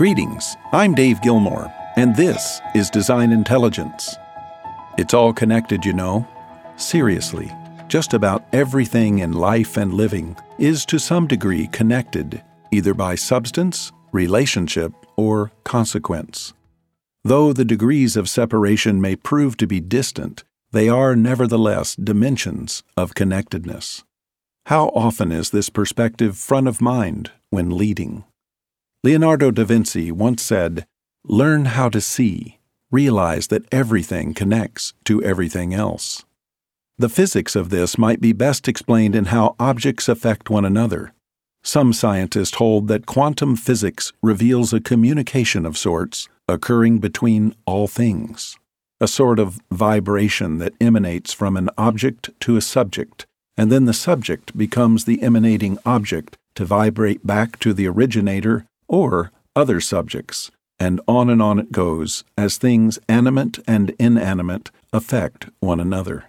Greetings, I'm Dave Gilmore, and this is Design Intelligence. It's all connected, you know. Seriously, just about everything in life and living is to some degree connected, either by substance, relationship, or consequence. Though the degrees of separation may prove to be distant, they are nevertheless dimensions of connectedness. How often is this perspective front of mind when leading? Leonardo da Vinci once said, Learn how to see, realize that everything connects to everything else. The physics of this might be best explained in how objects affect one another. Some scientists hold that quantum physics reveals a communication of sorts occurring between all things, a sort of vibration that emanates from an object to a subject, and then the subject becomes the emanating object to vibrate back to the originator or other subjects, and on and on it goes as things animate and inanimate affect one another.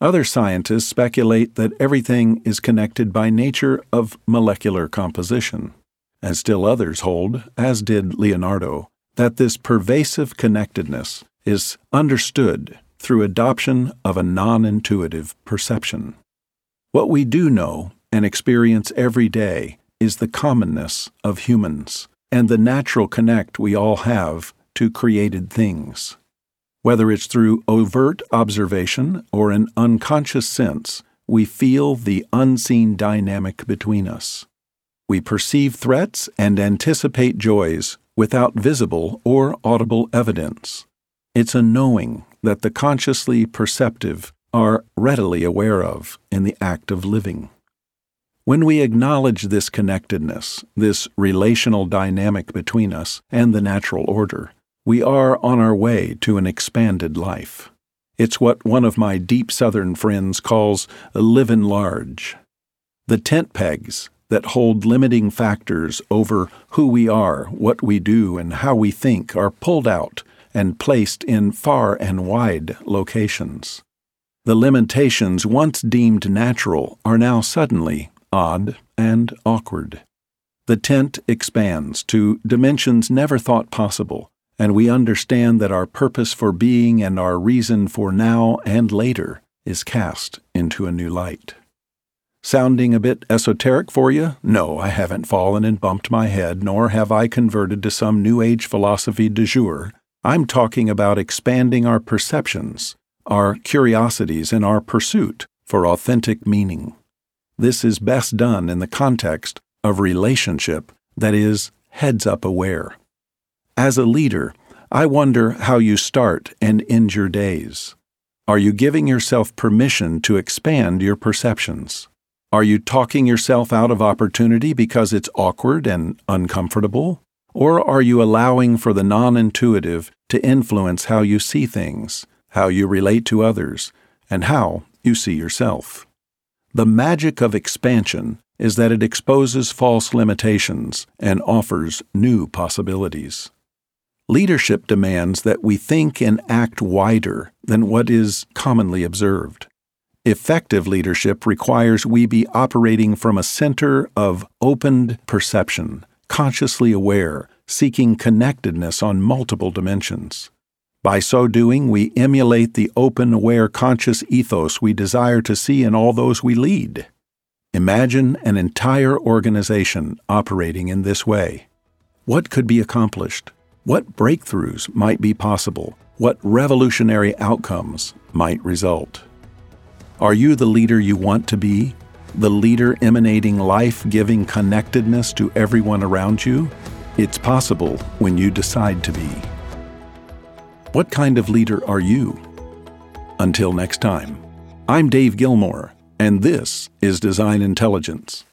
Other scientists speculate that everything is connected by nature of molecular composition, and still others hold, as did Leonardo, that this pervasive connectedness is understood through adoption of a non intuitive perception. What we do know and experience every day is the commonness of humans and the natural connect we all have to created things. Whether it's through overt observation or an unconscious sense, we feel the unseen dynamic between us. We perceive threats and anticipate joys without visible or audible evidence. It's a knowing that the consciously perceptive are readily aware of in the act of living. When we acknowledge this connectedness, this relational dynamic between us and the natural order, we are on our way to an expanded life. It's what one of my deep Southern friends calls living large. The tent pegs that hold limiting factors over who we are, what we do, and how we think are pulled out and placed in far and wide locations. The limitations once deemed natural are now suddenly odd, and awkward. The tent expands to dimensions never thought possible, and we understand that our purpose for being and our reason for now and later is cast into a new light. Sounding a bit esoteric for you? No, I haven't fallen and bumped my head, nor have I converted to some New Age philosophy du jour. I'm talking about expanding our perceptions, our curiosities, and our pursuit for authentic meaning. This is best done in the context of relationship that is heads up aware. As a leader, I wonder how you start and end your days. Are you giving yourself permission to expand your perceptions? Are you talking yourself out of opportunity because it's awkward and uncomfortable? Or are you allowing for the non intuitive to influence how you see things, how you relate to others, and how you see yourself? The magic of expansion is that it exposes false limitations and offers new possibilities. Leadership demands that we think and act wider than what is commonly observed. Effective leadership requires we be operating from a center of opened perception, consciously aware, seeking connectedness on multiple dimensions. By so doing, we emulate the open, aware, conscious ethos we desire to see in all those we lead. Imagine an entire organization operating in this way. What could be accomplished? What breakthroughs might be possible? What revolutionary outcomes might result? Are you the leader you want to be? The leader emanating life giving connectedness to everyone around you? It's possible when you decide to be. What kind of leader are you? Until next time, I'm Dave Gilmore, and this is Design Intelligence.